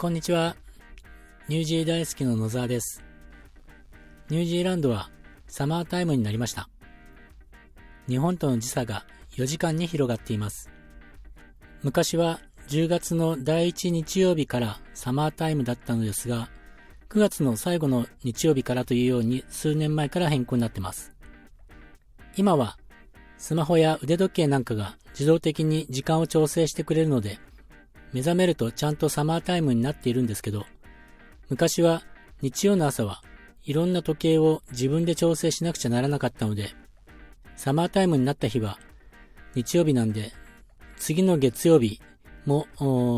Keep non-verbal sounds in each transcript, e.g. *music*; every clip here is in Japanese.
こんにちは。ニュージー大好きの野沢です。ニュージーランドはサマータイムになりました。日本との時差が4時間に広がっています。昔は10月の第1日曜日からサマータイムだったのですが、9月の最後の日曜日からというように数年前から変更になってます。今はスマホや腕時計なんかが自動的に時間を調整してくれるので、目覚めるとちゃんとサマータイムになっているんですけど、昔は日曜の朝はいろんな時計を自分で調整しなくちゃならなかったので、サマータイムになった日は日曜日なんで、次の月曜日も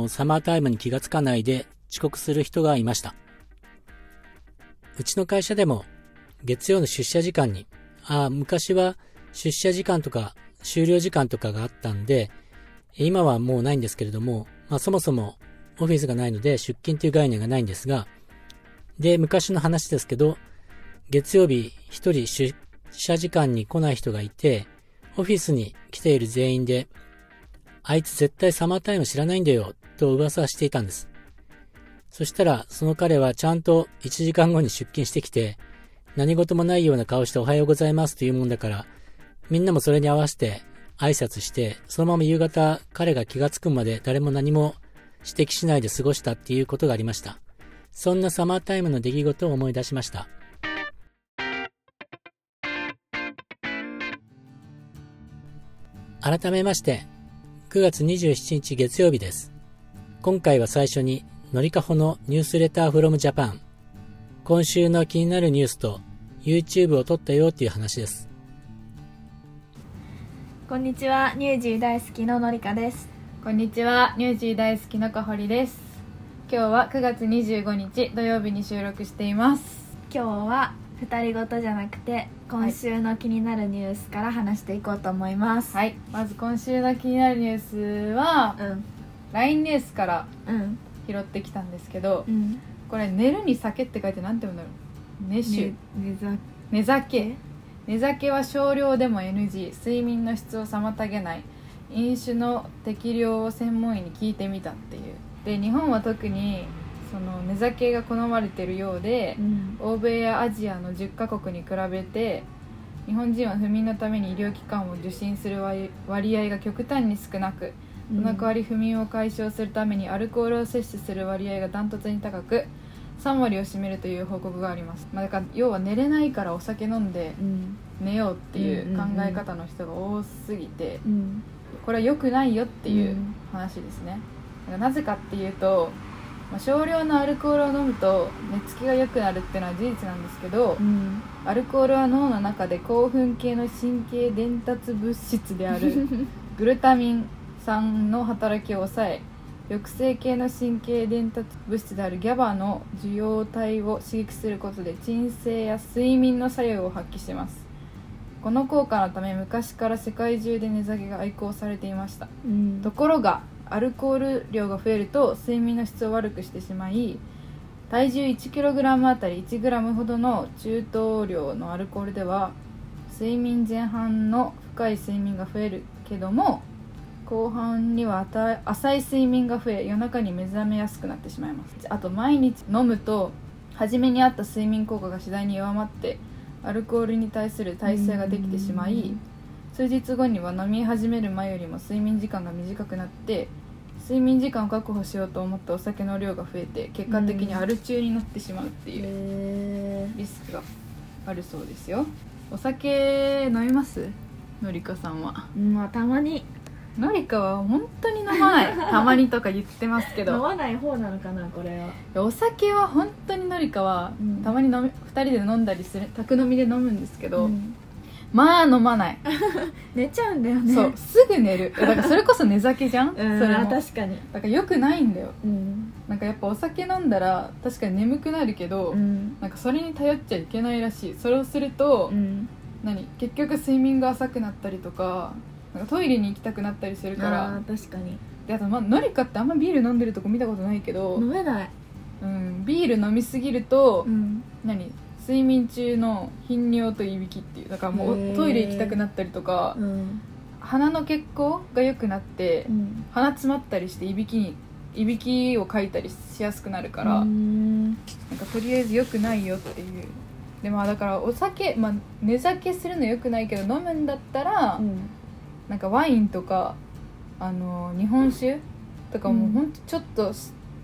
サマータイムに気がつかないで遅刻する人がいました。うちの会社でも月曜の出社時間に、ああ、昔は出社時間とか終了時間とかがあったんで、今はもうないんですけれども、まあそもそもオフィスがないので出勤という概念がないんですが、で、昔の話ですけど、月曜日一人出社時間に来ない人がいて、オフィスに来ている全員で、あいつ絶対サマータイム知らないんだよ、と噂はしていたんです。そしたら、その彼はちゃんと1時間後に出勤してきて、何事もないような顔しておはようございますというもんだから、みんなもそれに合わせて挨拶して、そのまま夕方彼が気がつくまで誰も何も指摘しないで過ごしたっていうことがありました。そんなサマータイムの出来事を思い出しました。改めまして、9月27日月曜日です。今回は最初に、のりかほのニュースレターフロムジャパン。今週の気になるニュースと YouTube を撮ったよっていう話です。こんにちは、ニュージー大好きののりかです。こんにちは、ニュージー大好きのかほりです。今日は9月25日土曜日に収録しています。今日は二人ごとじゃなくて、今週の気になるニュースから話していこうと思います。はい、まず今週の気になるニュースは、うん、LINE ニュースからうん、拾ってきたんですけどう、ん。これ寝るに酒って書いてなんて読むんだろう？寝酒、ね、ねざ寝酒。寝酒は少量でも NG 睡眠の質を妨げない。飲酒の適量を専門医に聞いてみたっていう。で日本は特にその寝酒が好まれてるようでうん、欧米やアジアの10カ国に比べて日本人は不眠のために医療機関を受診する割割合が極端に少なくその代わり不眠を解消するためにアルコールを摂取する割合がダントツに高く3割を占めるという報告があります、まあ、だから要は寝れないからお酒飲んでうん、寝ようっていう考え方の人が多すぎてうん、これは良くないよっていううん。話ですね。だからなぜかっていうと、まあ、少量のアルコールを飲むと寝つきが良くなるっていうのは事実なんですけどうん、アルコールは脳の中で興奮系の神経伝達物質である *laughs* グルタミン酸の働きを抑え抑制系の神経伝達物質である GABA の受容体を刺激することで鎮静や睡眠の作用を発揮します。この効果のため昔から世界中で寝酒が愛好されていました。うん。ところがアルコール量が増えると睡眠の質を悪くしてしまい体重 1kg あたり 1g ほどの中等量のアルコールでは睡眠前半の深い睡眠が増えるけども後半には浅い睡眠が増え夜中に目覚めやすくなってしまいます。あと毎日飲むと初めにあった睡眠効果が次第に弱まってアルコールに対する耐性ができてしまい数日後には飲み始める前よりも睡眠時間が短くなって睡眠時間を確保しようと思ったお酒の量が増えて結果的にアル中になってしまうっていうへリスクがあるそうですよ。お酒飲みます？のりかさんは。ーまあたまにのりかは本当に飲まない。*laughs* たまにとか言ってますけ飲どまない方なのかなこれは。お酒は本当にのりかは、うん。たまに飲み2人で飲んだりする宅飲みで飲むんですけど、うん。まあ飲まない、*laughs* 寝ちゃうんだよね。そうすぐ寝る。だからそれこそ寝酒じゃん、*laughs* うんそれも。確かに。だからよくないんだよ。うん。なんかやっぱお酒飲んだら確かに眠くなるけど、うん。なんかそれに頼っちゃいけないらしい。それをすると、うん。何結局睡眠が浅くなったりとかなんかトイレに行きたくなったりするかあらー確かに。であとまあのりかってあんまビール飲んでるとこ見たことないけど、飲めない。うん、ビール飲みすぎると、うん。何？睡眠中の頻尿といびきっていう。だからもへー。うトイレ行きたくなったりとか、うん。鼻の血行が良くなって、うん。鼻詰まったりしていびきにいびきをかいたりしやすくなるから、うん。なんかとりあえず良くないよっていう。でまあだからお酒、まあ、寝酒するの良くないけど飲むんだったら、うんなんかワインとかあの日本酒とかもうん。ほんとちょっと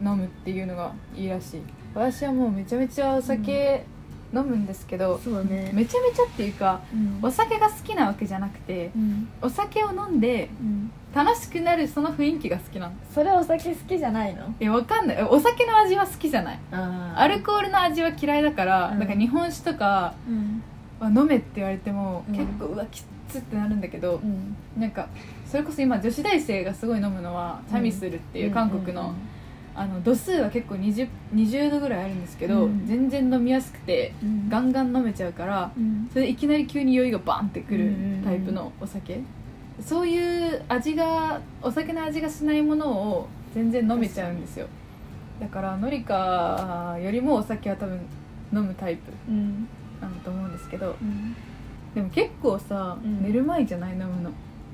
飲むっていうのがいいらしい。私はもうめちゃめちゃお酒飲むんですけど、そうね。めちゃめちゃっていうかうん。お酒が好きなわけじゃなくてうん。お酒を飲んでうん。楽しくなるその雰囲気が好きなのそれお酒好きじゃないの？いやわかんない。お酒の味は好きじゃない。あアルコールの味は嫌いだから、うん。なんか日本酒とかうん。は飲めって言われても、うん。結構うわきっつってなるんだけどう、ん。なんかそれこそ今女子大生がすごい飲むのはチャミスルっていう韓国の,、あの度数は結構 20, 20度ぐらいあるんですけど、うん。全然飲みやすくてうん。ガンガン飲めちゃうからうん。それでいきなり急に酔いがバンってくるうんタイプのお酒。そういう味がお酒の味がしないものを全然飲めちゃうんですよ。だからのりかよりもお酒は多分飲むタイプうん。なんだと思うんですけどうんでも結構さ、うん。寝る前じゃない？飲むの。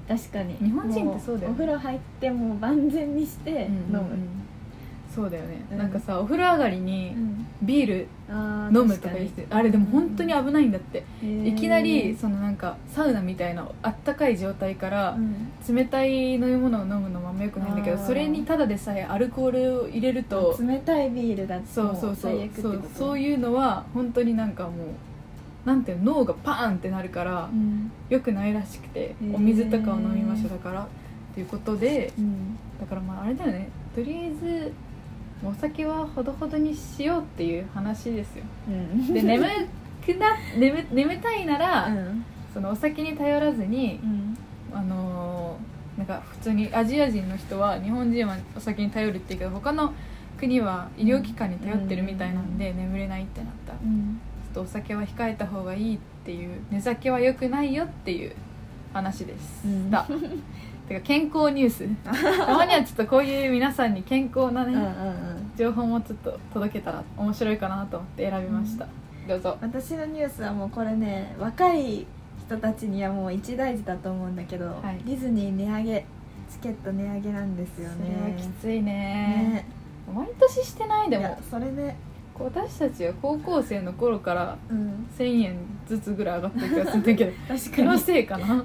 確かに。日本人ってそうだよね。もお風呂入ってもう万全にして飲む。そうだよね、うん。なんかさお風呂上がりにうん。ビールあー飲むとか言ってあれでも本当に危ないんだって、いきなりそのなんかサウナみたいなあったかい状態からうん。冷たい飲み物を飲むのもあんまよくないんだけどあー。それにただでさえアルコールを入れると冷たいビールだとそうそうそう。最悪ってそうそういうのは本当になんかもうなんていうの脳がパーンってなるからうん。よくないらしくてお水とかを飲みましょうだからっていうことでうん。だからまああれだよねとりあえずお酒はほどほどにしようっていう話ですよ。うん。で眠くな眠眠たいなら、うん。そのお酒に頼らずにうん。あのーなんか普通にアジア人の人は日本人はお酒に頼るっていうけど他の国は医療機関に頼ってるみたいなんで、眠れないってなったとお酒は控えた方がいいっていう寝酒は良くないよっていう話です、うん。だ *laughs* てか健康ニュース。*laughs* たまにはちょっとこういう皆さんに健康なね、うんうんうん。情報もちょっと届けたら面白いかなと思って選びました、どうぞ。私のニュースはもうこれね若い人たちにはもう一大事だと思うんだけど、はい。ディズニー値上げチケット値上げなんですよそれはねきついね。ね。毎年してないでも。いやそれね私たちは高校生の頃からうん。1000円ずつぐらい上がってる気がするんだけど *laughs* 確気のせいかな？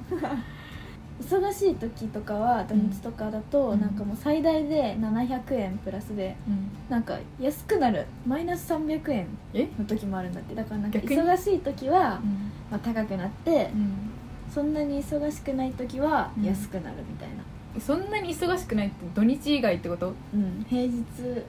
忙しい時とかは土日とかだと、うん。なんかもう最大で700円プラスでなんか安くなるマイナス300円え？の時もあるんだって。だからなんか逆に？忙しい時は、まあ、高くなってうん。そんなに忙しくない時はうん。安くなるみたいな、そんなに忙しくないって土日以外ってこと？うん、平日と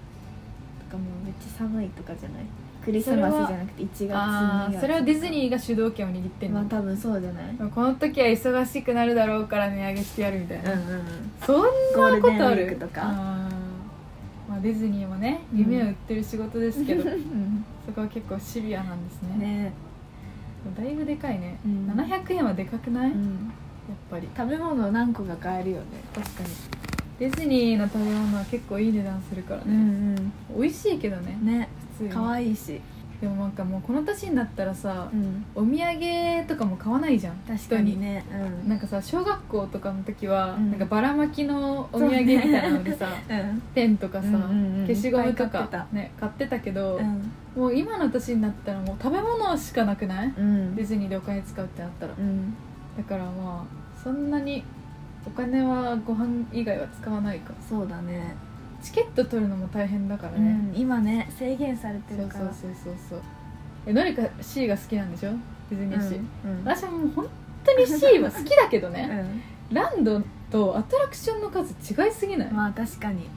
かもめっちゃ寒いとかじゃない？クリスマスじゃなくて1月2月ああそれはディズニーが主導権を握ってんの、まあ多分そうじゃない？この時は忙しくなるだろうから値上げしてやるみたいな、うんうんうん。そんゴーなルデンウィことあるークとか。あー。まあ、ディズニーもね夢を売ってる仕事ですけど、うん。そこは結構シビアなんですね。ね。だいぶでかいね、うん。700円はでかくない、やっうんぱり。食べ物何個か買えるよね。確かにディズニーの食べ物は結構いい値段するからね、ん美味しいけどね。ね。普通に。可愛いし。でもなんかもうこの年になったらさ、うん。お土産とかも買わないじゃん。確かにね。人に。なんかさ小学校とかの時は、うん。なんかばらまきのお土産みたいなのでさ、*laughs* うんうん。ペンとかさ、うんうんうん。消しゴムとかね買ってたけど、うん。もう今の年になったらもう食べ物しかなくない、うん。ディズニーでお金使うってなったら、うん。だからまあそんなにお金はご飯以外は使わないか。そうだね。チケット取るのも大変だからうね、ん今ね制限されてるから。そうそうそうそうえのりか C が好きなんでしょ？ディズニーシー、うんうん。私はもう本当に C は好きだけどね、*laughs* うランドとアトラクションの数違いすぎない、んまあ確かに。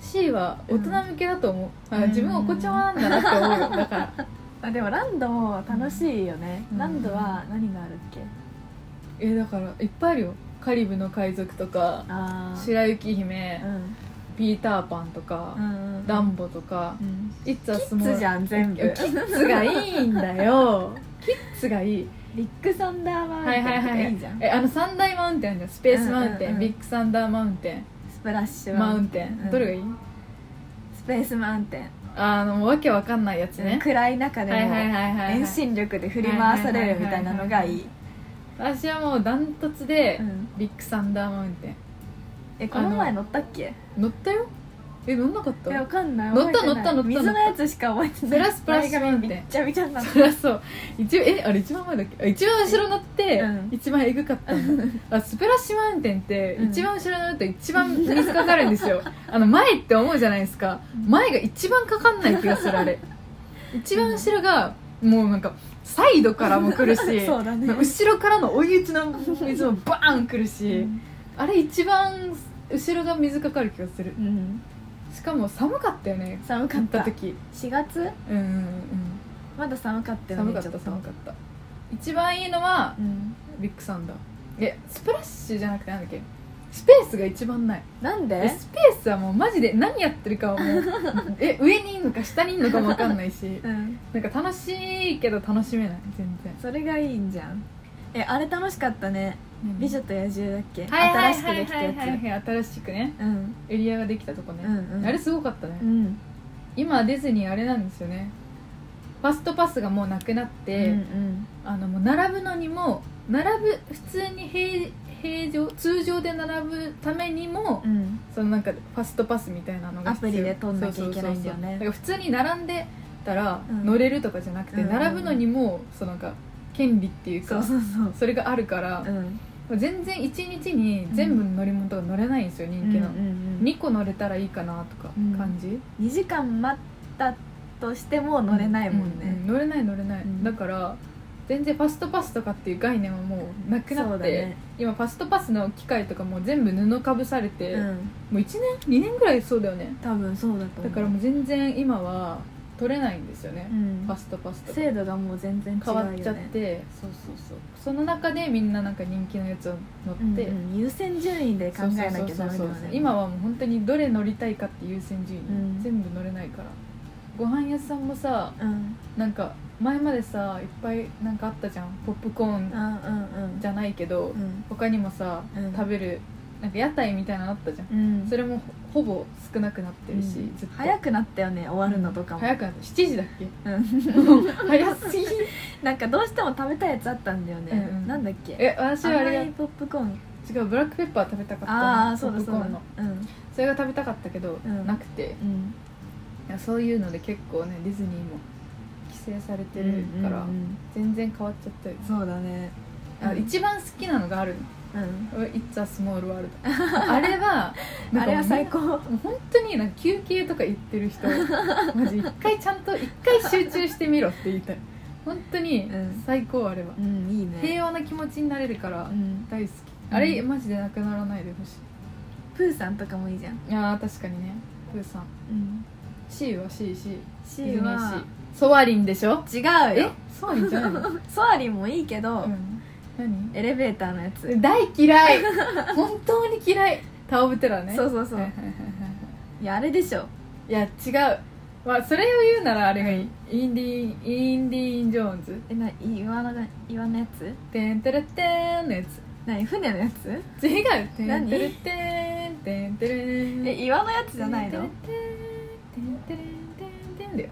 C は大人向けだと思う、うん。あ自分お子ちゃまなんだなって思う。よだから。*laughs* あでもランドも楽しいよね、うん。ランドは何があるっけ？えだからいっぱいあるよカリブの海賊とか白雪姫、うん。ピーターパンとか、うんダンボとかう、ん。いつはキッズじゃん全部。キッズがいいんだよ。*laughs* キッズがいい。ビッグサンダーマウンはいはいテンとかはい。いいじゃん、えあの三大マウンテンじゃんスペースマウンテン、うんうんうん。ビッグサンダーマウンテン。スプラッシュマウンテン、うん。どれがいい？スペースマウンテン、あのわけわかんないやつね、暗い中でも遠心力で振り回されるみたいなのがいい私はもうダントツで、うん。ビッグサンダーマウンテン。えこの前乗ったっけ？乗ったよ。え乗んなかっえわたかんない。乗った覚えてない。乗った乗った。水のやつしか覚えてない。それはスプラッシュマウンテン。前髪めっちゃびちゃになっそりゃそう。一応えあれ一番前だっけ？あ一番後ろ乗って、うん。一番エグかったんだ *laughs* あスプラッシュマウンテンってうん。一番後ろ乗ると一番水かかるんですよ。*laughs* あの前って思うじゃないですか。前が一番かかんない気がするあれ。*laughs* 一番後ろがもうなんかサイドからも来るし *laughs* そうだね。後ろからの追い打ちの水もバーン来るし、うん。あれ一番後ろが水かかる気がする。うん。しかも寒かったよね寒かった。た時。4月？うんうんうん。まだ寒かったよね寒かった寒かった。一番いいのはうん。ビッグサンダー。えスプラッシュじゃなくてなんだっけ？スペースが一番ない。なんえでスペースはもうマジで何やってるかはもう *laughs* え上にいんのか下にいんのかも分かんないしうん。なんか楽しいけど楽しめない全然。それがいいんじゃん。えあれ楽しかったね「美女と野獣」だっけ？はいはい新しくできたやはいはいはい新しくね。つうん。エリアができたとこね、うんうん。あれすごかったね、うん。今ディズニーあれなんですよね。ファストパスがもうなくなって、うん。あのもう並ぶのにも並ぶ普通に平平常通常で並ぶためにも、うん。うんそのなんかファストパスみたいなのがアプリで取んなきゃいけないんだよね。普通に並んでたらうん。乗れるとかじゃなくて、うん。うんうん並ぶのにもそのなんか権利っていうかそれがあるから、うん。全然1日に全部の乗り物とか乗れないんですよ人気の、うんうんうん2個乗れたらいいかなとかうん。感じ、2時間待ったとしても乗れないもんね、うう乗れない乗れない、うん。だから全然ファストパスとかっていう概念はもうなくなって、ね。今ファストパスの機械とかも全部布かぶされて、うん。もう1年？2年ぐらいそうだよね。多分そうだと思う。だからもう全然今は取れないんですよね、うん。ファストパスとか。精度がもう全然違う変わっちゃって。そうそうそう。その中でみんななんか人気のやつを乗って、うんうん。優先順位で考えなきゃダメだね。今はもう本当にどれ乗りたいかって優先順位、うん。全部乗れないから。ご飯屋さんもさうん。なんか前までさいっぱいなんかあったじゃん。ポップコーンじゃないけど、うん。他にもさ、うん。食べるなんか屋台みたいなのあったじゃん、うん。それもほほぼ少なくなってるし、うん。早くなったよね終わるのとかも、早くなった。7時だっけ？うん。早すぎ。*laughs* なんかどうしても食べたいやつあったんだよね、うんうん。なんだっけ？え私はあれポップコーン。違うブラックペッパー食べたかったの。ああそうだそうだ。うん。それが食べたかったけど、うん。なくて。うん。いやそういうので結構ねディズニーも規制されてるから、うんうん全然変わっちゃったよ。うんそうだね。あうん。一番好きなのがあるうん。の「It's a Small World」あれは *laughs* あれは最高。本当になんか休憩とか行ってる人 *laughs* マジ一回ちゃんと一回集中してみろって言いたい。本当にうん。最高あれは、うんいいね。平和な気持ちになれるからうん。大好き、あれマジでなくならないでほしプーさんとかもいいじゃん。いいやー確かにね。プーさん。うん。C は CC C はソワリンでしょ？違うえ？よソワリンじゃないの、*laughs* ソアリンもいいけど、うん、何？エレベーターのやつ。大嫌い。*laughs* 本当に嫌い。タオブテラね。そうそうそう。はいはいはいはいやあれでしょ。いや違う。まあそれを言うならあれがいい。インディインディーン・ジョーンズえな岩の岩のやつ？てんてれってーんのやつ。何？船のやつ？違う。てん何？てれってーんてんてれーんえ岩のやつじゃないの？てんてれてんてれんてんてんだよ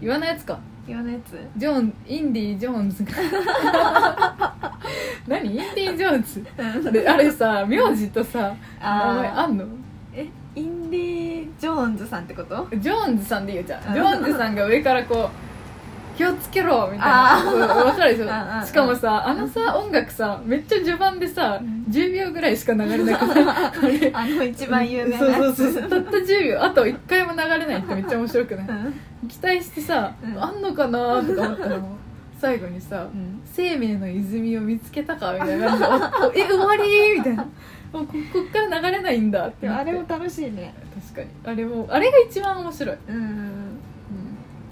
岩のやつか。岩のやつ。ジョーンインディ・ジョーンズ。が *laughs* 何？インディ・ジョーンズ？あれあれさ名字とさ名前ああんの？えインディ・ジョーンズさんってこと？ジョーンズさんでいいよじゃうん。あジョーンズさんが上からこう気をつけろみたいあなそうわかるでしょ？しかもさあのさ音楽さめっちゃ序盤でさうん。10秒ぐらいしか流れなくてあれあの一番有名なそうやつ。そうそうたった10秒。あと1回も流れないってめっちゃ面白くない？うん期待してさ、うん。あんのかなとか思ったらもう最後にさ、うん。生命の泉を見つけたかみたいな。感じでおおえ終わりみたいな。もうここっから流れないんだって。あれも楽しいね。確かに。あれもあれが一番面白い、うんうん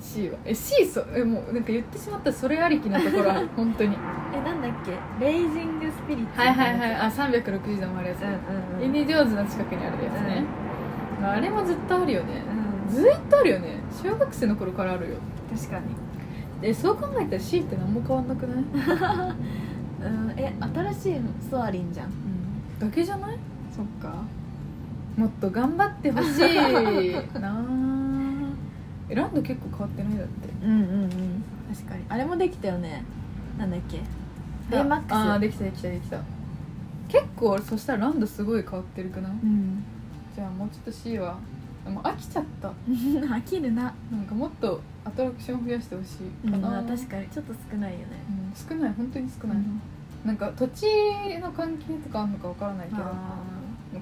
C は。え C そえもうなんか言ってしまったらそれありきなところある。*laughs* 本当に。えなんだっけ？レイジングスピリッツはいはいはい。あ360度回るやつ、うんうんうん。インディ・ジョーンズの近くにあるやつね、あれもずっとあるよね、うんずっとあるよね。小学生の頃からあるよ。確かに。えそう考えたら C って何も変わんなくない、*laughs* うんえ新しいのソアリンじゃん。だけじゃない？そっか。もっと頑張ってほしい。*laughs* なあ。えランド結構変わってない？だって。うんうんうん。確かに。あれもできたよね。なんだっけ？ベイマックスああーできたできたできた。結構そしたらランドすごい変わってるくない？うん。じゃあもうちょっと C はもう飽きちゃった。*laughs* 飽きるな。なんかもっとアトラクション増やしてほしいかな、まあ確かに。ちょっと少ないよね。うん少ない。本当に少ない、なんか土地の関係とかあるのかわからないけど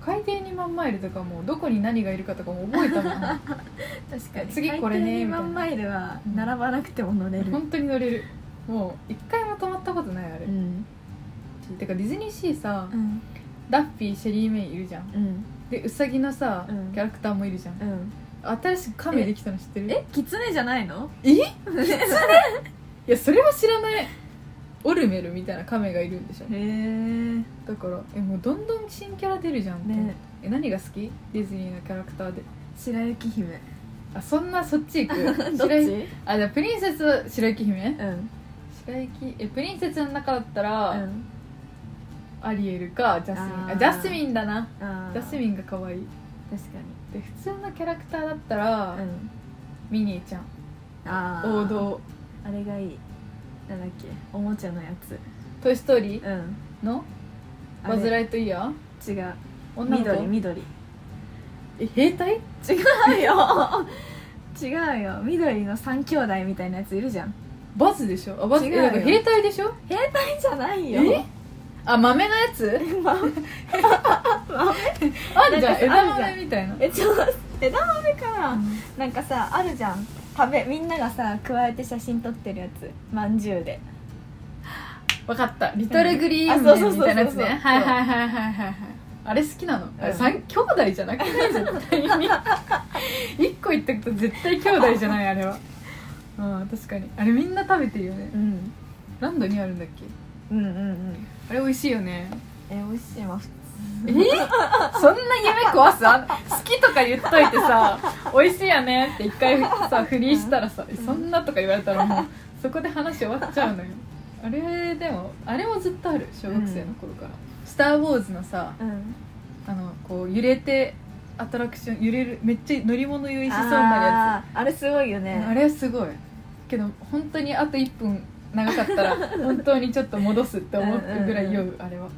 海底2万マイルとかもうどこに何がいるかとかも覚えたもん。ー *laughs* 確かに。次これね海底2万マイルは並ばなくても乗れる。本当に乗れる。もう一回も泊まったことないあれ、うん。てかディズニーシーさうん。ダッフィーシェリー・メイいるじゃん。うんでウサギのさ、うん。キャラクターもいるじゃん。うん。新しくカメできたの知ってる？えキツネじゃないの？え？*laughs* いやそれは知らない。オルメルみたいなカメがいるんでしょ。へえだからえもうどんどん新キャラ出るじゃんって。ね。え何が好き？ディズニーのキャラクターで。白雪姫。あそんなそっち行く？*laughs* どっ白雪？ちあじゃあプリンセス白雪姫？うん。白雪？えプリンセスの中だったら、うんアリエルかジャスミン。あジャスミンだな。あー。ジャスミンが可愛い。確かで普通のキャラクターだったら、にうん。ミニーちゃん。あー。王道。あれがいい。なんだっけ。おもちゃのやつ「トイ・ストーリー？うん」の？あれ。バズ・ライトイヤー？違う。女の子？緑緑。え兵隊？違うよ。*laughs* 違うよ。緑の三兄弟みたいなやついるじゃん。バズでしょ？あバズ違うよ。えだから兵隊でしょ？兵隊じゃないよ。え？あ豆のやつ？*laughs* ま *laughs* あんじゃん枝ん豆みたいな。えちょっと枝豆か。ななんかさあるじゃん。食べみんながさ加えて写真撮ってるやつ。まんじゅうで。分かった。リトルグリーンあメンみたいなやつね。はいはいはいはいはいはい。あれ好きなの？うん。三兄弟じゃなくない？絶対に *laughs* 一個言っとくと絶対兄弟じゃないあれは。うん確かに。あれみんな食べてるよね。うん。ランドにあるんだっけ？うんうんうんあれ美味しいよね。え美味しいわ。普通え？そんな夢壊す？あ好きとか言っといてさ美味しいよねって一回さフリーしたらさえそんなとか言われたらもうそこで話終わっちゃうのよ。あれでもあれもずっとある小学生の頃から「スター・ウォーズ」のさうん。あのこう揺れてアトラクション揺れるめっちゃ乗り物酔いしそうになるやあーあれすごいよつ、ね。あれはすごい。けど本当にあと1分長かったら本当にちょっと戻すって思うぐらい酔うあれは。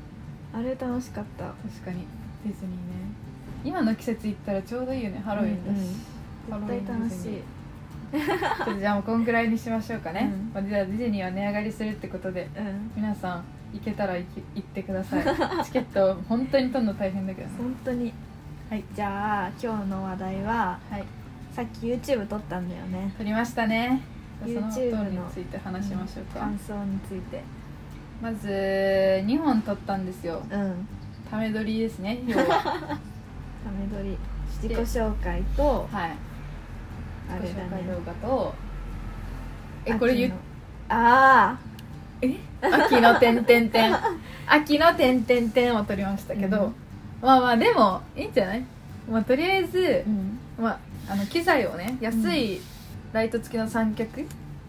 あれ楽しかった。確かに。ディズニーね。今の季節行ったらちょうどいいよね。ハロウィンだし、ハロウィン絶対楽しい。ちょっとじゃあもうこんくらいにしましょうかね、うん。まあじゃあディズニーは値上がりするってことでうん。皆さん行けたら行ってください。*laughs* チケット本当に取るの大変だけどね。本当に。はい。じゃあ今日の話題ははい。さっき YouTube 撮ったんだよね。取りましたね YouTube のについて話しましょうか、感想について。まず2本撮ったんですよ。うん。ため撮りですね *laughs* 要は。ため撮り。自己紹介とはい。あれだ自己紹介動ね画とえこれ言っ秋のあえ？秋の点々点。*laughs* 秋の点々点を撮りましたけど、うん。まあまあでもいいんじゃない？まあとりあえずあ、うん。まあ、あの機材をね安いライト付きの三脚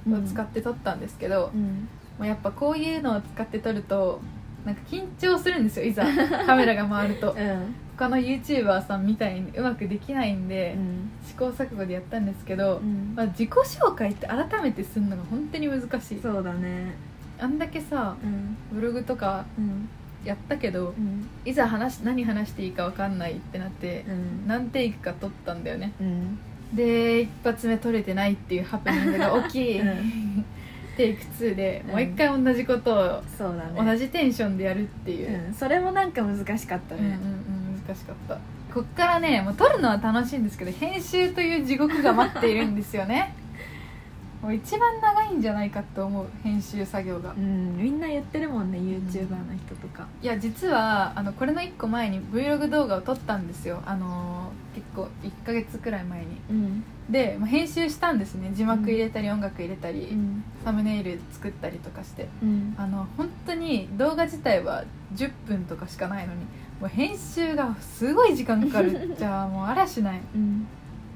を使って撮ったんですけど、うん。もうやっぱこういうのを使って撮るとなんか緊張するんですよいざ。*laughs* カメラが回ると。うん。他の YouTuber さんみたいにうまくできないんで、うん。試行錯誤でやったんですけど、うん。まあ、自己紹介って改めてするのが本当に難しい。そうだね。あんだけさうん。ブログとかうん。やったけどうん。いざ話し何話していいか分かんないってなってうん。何テイクか撮ったんだよね。うんで一発目撮れてないっていうハプニングが *laughs* 起き、うん。テイク2でうん。もう一回同じことをそうだね。同じテンションでやるっていう、うん。それもなんか難しかったうんうんうんね難しかった。こっからねもう撮るのは楽しいんですけど編集という地獄が待っているんですよねもう一番長いんじゃないかと思う編集作業が。うんみんな言ってるもんね YouTuber の人とか。いや実はあのこれの1個前に Vlog 動画を撮ったんですよ。あのー結構1ヶ月くらい前に。うん。で、まあ編集したんですね。字幕入れたり音楽入れたり、うん。サムネイル作ったりとかして。うん。あの本当に動画自体は10分とかしかないのにもう編集がすごい時間かかるじゃあもうあらしない。うん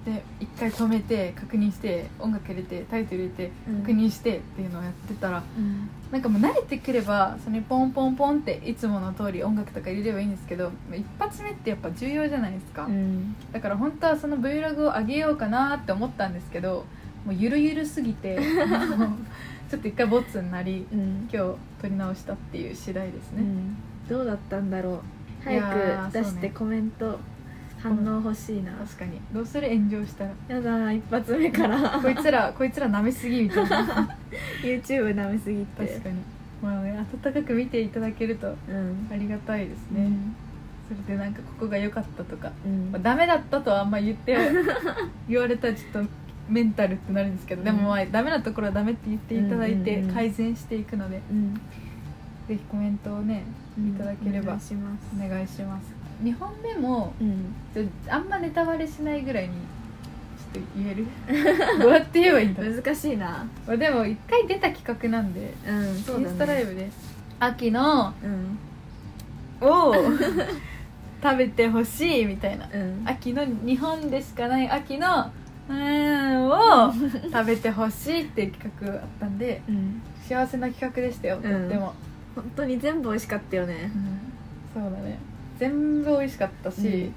で一回止めて確認して音楽入れてタイトル入れてうん。確認してっていうのをやってたらうん。なんかもう慣れてくればそれにポンポンポンっていつもの通り音楽とか入れればいいんですけど一発目ってやっぱ重要じゃないですか、うん。だから本当はその Vlog を上げようかなって思ったんですけどもうゆるゆるすぎて *laughs* ちょっと一回ボツになりうん。今日撮り直したっていう次第ですね、うん。どうだったんだろう。早く出してコメント反応欲しいな。確かに。どうする炎上したら。やだ一発目から。こいつらこいつら舐めすぎみたいな。*laughs* YouTube 舐めすぎて。確かに。まあね温かく見ていただけるとうん。ありがたいですね、うん。それでなんかここが良かったとか、うん。まあ、ダメだったとはあんま言って *laughs* 言われたらちょっとメンタルってなるんですけど、でもまあダメなところはダメって言っていただいて改善していくので、うん。ぜひコメントをねいただければ。お願いします。お願いします2本目もうん。あんまネタバレしないぐらいにちょっと言える。*laughs* どうやって言えばいいんだ難しいな。まあでも一回出た企画なんで、うんそうだね。インスタライブで。秋のうん。を *laughs* 食べてほしいみたいな。うん。秋の日本でしかない秋のうーんを *laughs* 食べてほしいっていう企画あったんでうん。幸せな企画でしたよ、とっても、本当に全部美味しかったよね。そうだね全部美味しかったし、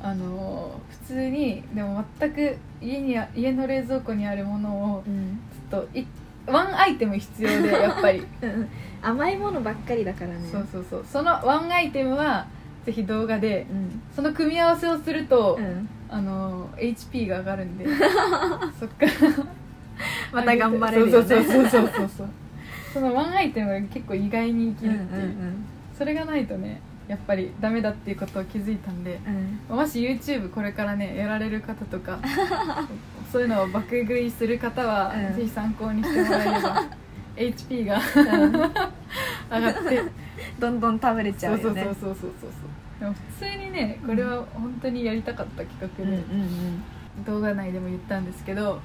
あの普通にでも全く家にあ家の冷蔵庫にあるものをうん。ちょっといワンアイテム必要で *laughs* やっぱり。うん甘いものばっかりだからね。そうそうそう。そのワンアイテムはぜひ動画でうん。その組み合わせをすると、うん。あの HP が上がるんで。*laughs* そっから。また頑張れるよね。そうそうそうそうそうそうそのワンアイテムが結構意外に生きうんるっていう、うん。それがないとねやっぱりダメだっていうことを気づいたんでうん。もし YouTube これからねやられる方とか *laughs* そういうのを爆食いする方は、うん。ぜひ参考にしてもらえれば *laughs* HP がうん。*laughs* 上がって。どんどん食べれちゃうよね。そうそうそうそうそうそう。でも普通にねこれは本当にやりたかった企画で、動画内でも言ったんですけど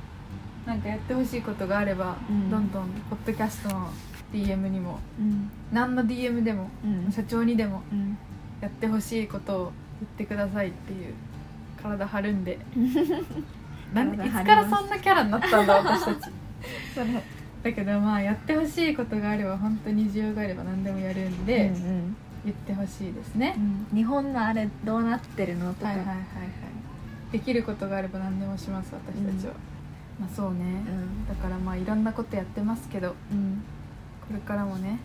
なんかやってほしいことがあれば、うん。どんどんポッドキャストの DM にもうん。何の DM でもうん。社長にでもうん。やってほしいことを言ってくださいっていう体張るんで。*laughs* なんでいつからそんなキャラになったんだ *laughs* 私たち。それ。だけどまあやってほしいことがあれば本当に需要があれば何でもやるんで、うんうん。言ってほしいですね、日本のあれどうなってるのとか。はいはいはいはい。できることがあれば何でもします私たちは、まあそうね、うん。だからまあいろんなことやってますけど。うんこれからもね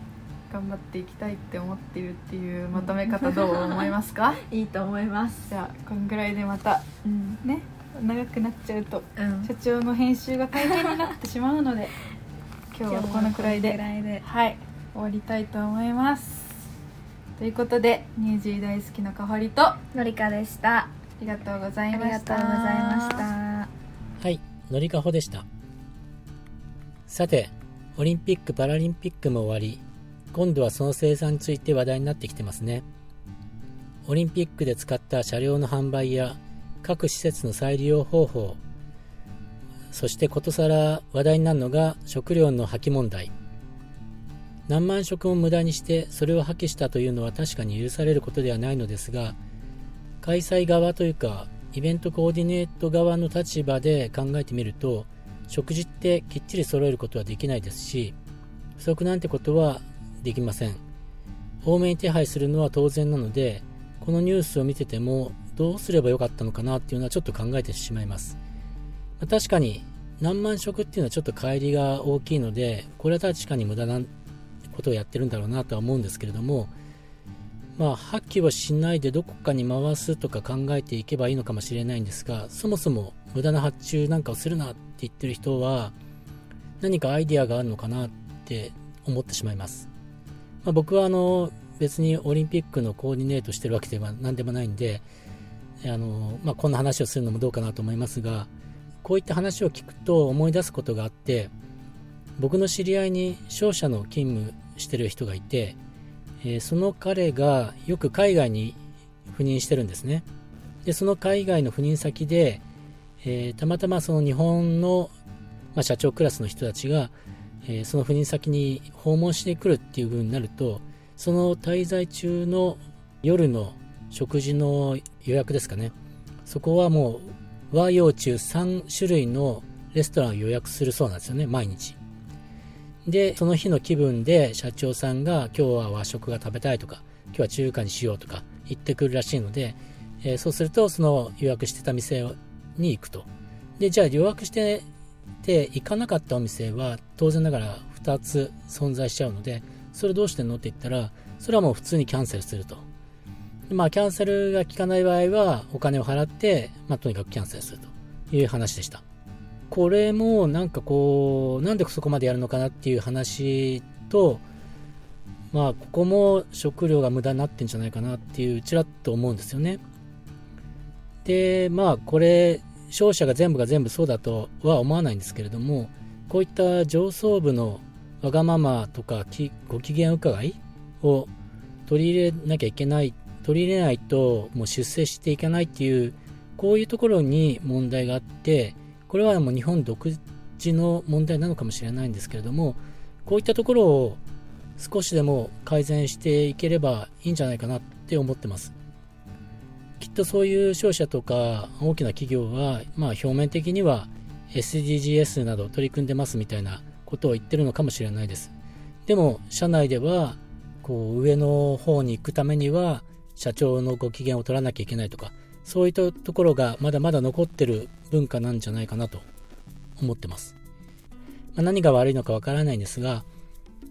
頑張っていきたいって思っているっていうまとめ方どう思いますか？*laughs* いいと思います。じゃあこんぐらいでまたうん。ね長くなっちゃうとうん。社長の編集が大変になってしまうので *laughs* 今日はこのくらいでらいで。はい終わりたいと思います。ということでニュージー大好きなかほりとあのりかでした。りがとうございありがましたとうございました。はい、のりかほでした。さて、オリンピック・パラリンピックも終わり、今度はその生産について話題になってきてますね。オリンピックで使った車両の販売や各施設の再利用方法、そしてことさら話題になるのが食料の破棄問題。何万食も無駄にしてそれを破棄したというのは確かに許されることではないのですが、開催側というかイベントコーディネート側の立場で考えてみると食事ってきっちり揃えることはできないですし不足なんてことはできません。多めに手配するのは当然なのでこのニュースを見ててもどうすればよかったのかなっていうのはちょっと考えてしまいます、まあ確かに何万食っていうのはちょっと乖離が大きいのでこれは確かに無駄なことをやってるんだろうなとは思うんですけれどもまあ、破棄をしないでどこかに回すとか考えていけばいいのかもしれないんですが、そもそも無駄な発注なんかをするなって言ってる人は、何かアイディアがあるのかなって思ってしまいます。まあ、僕はあの、別にオリンピックのコーディネートしてるわけでは何でもないんで、あの、まあ、こんな話をするのもどうかなと思いますが、こういった話を聞くと思い出すことがあって、僕の知り合いに商社の勤務してる人がいて、えーその彼がよく海外に赴任してるんですね。で、その海外の赴任先で、えーたまたまその日本の、まあ、社長クラスの人たちが、えーその赴任先に訪問してくるっていう風になると、その滞在中の夜の食事の予約ですかね。そこはもう和洋中3種類のレストランを予約するそうなんですよね、毎日。で、その日の気分で社長さんが今日は和食が食べたいとか、今日は中華にしようとか言ってくるらしいので、えーそうするとその予約してた店に行くと。で、じゃあ予約してて行かなかったお店は当然ながら2つ存在しちゃうので、それどうしてんのって言ったら、それはもう普通にキャンセルすると。まあ、キャンセルが効かない場合は、お金を払って、まあ、とにかくキャンセルするという話でした。これも、なんかこう、なんでそこまでやるのかなっていう話と、まあ、ここも食料が無駄になってんじゃないかなっていう、ちらっと思うんですよね。で、まあ、これ、商社が全部が全部そうだとは思わないんですけれども、こういった上層部のわがままとかご機嫌伺いを取り入れなきゃいけない、取り入れないともう出世していかないっていう、こういうところに問題があって、これはもう日本独自の問題なのかもしれないんですけれども、こういったところを少しでも改善していければいいんじゃないかなって思ってます。きっとそういう商社とか大きな企業は、まあ表面的には SDGs など取り組んでますみたいなことを言ってるのかもしれないです。でも、社内では、こう、上の方に行くためには、社長のご機嫌を取らなきゃいけないとか、そういったところがまだまだ残ってる文化なんじゃないかなと思ってます。まあ、何が悪いのかわからないんですが、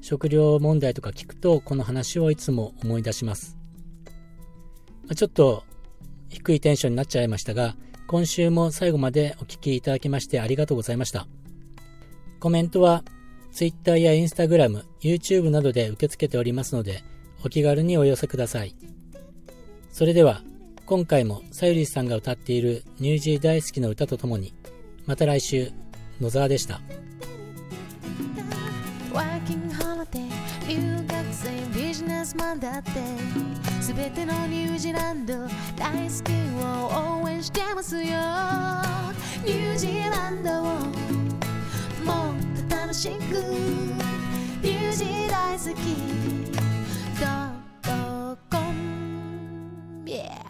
食料問題とか聞くと、この話をいつも思い出します。まあ、ちょっと低いテンションになっちゃいましたが、今週も最後までお聞きいただきましてありがとうございました。コメントは Twitter や Instagram、YouTube などで受け付けておりますので、お気軽にお寄せください。それでは、今回もさゆりさんが歌っているニュージー大好きな歌とともに、また来週、野沢でした。ワーキングホリデー留学生ビジネスマンだって全てのニュージーランド大好きを応援してますよ。ニュージーランドをもっと楽しく。ニュージー大好き。ドットコム。Yeah!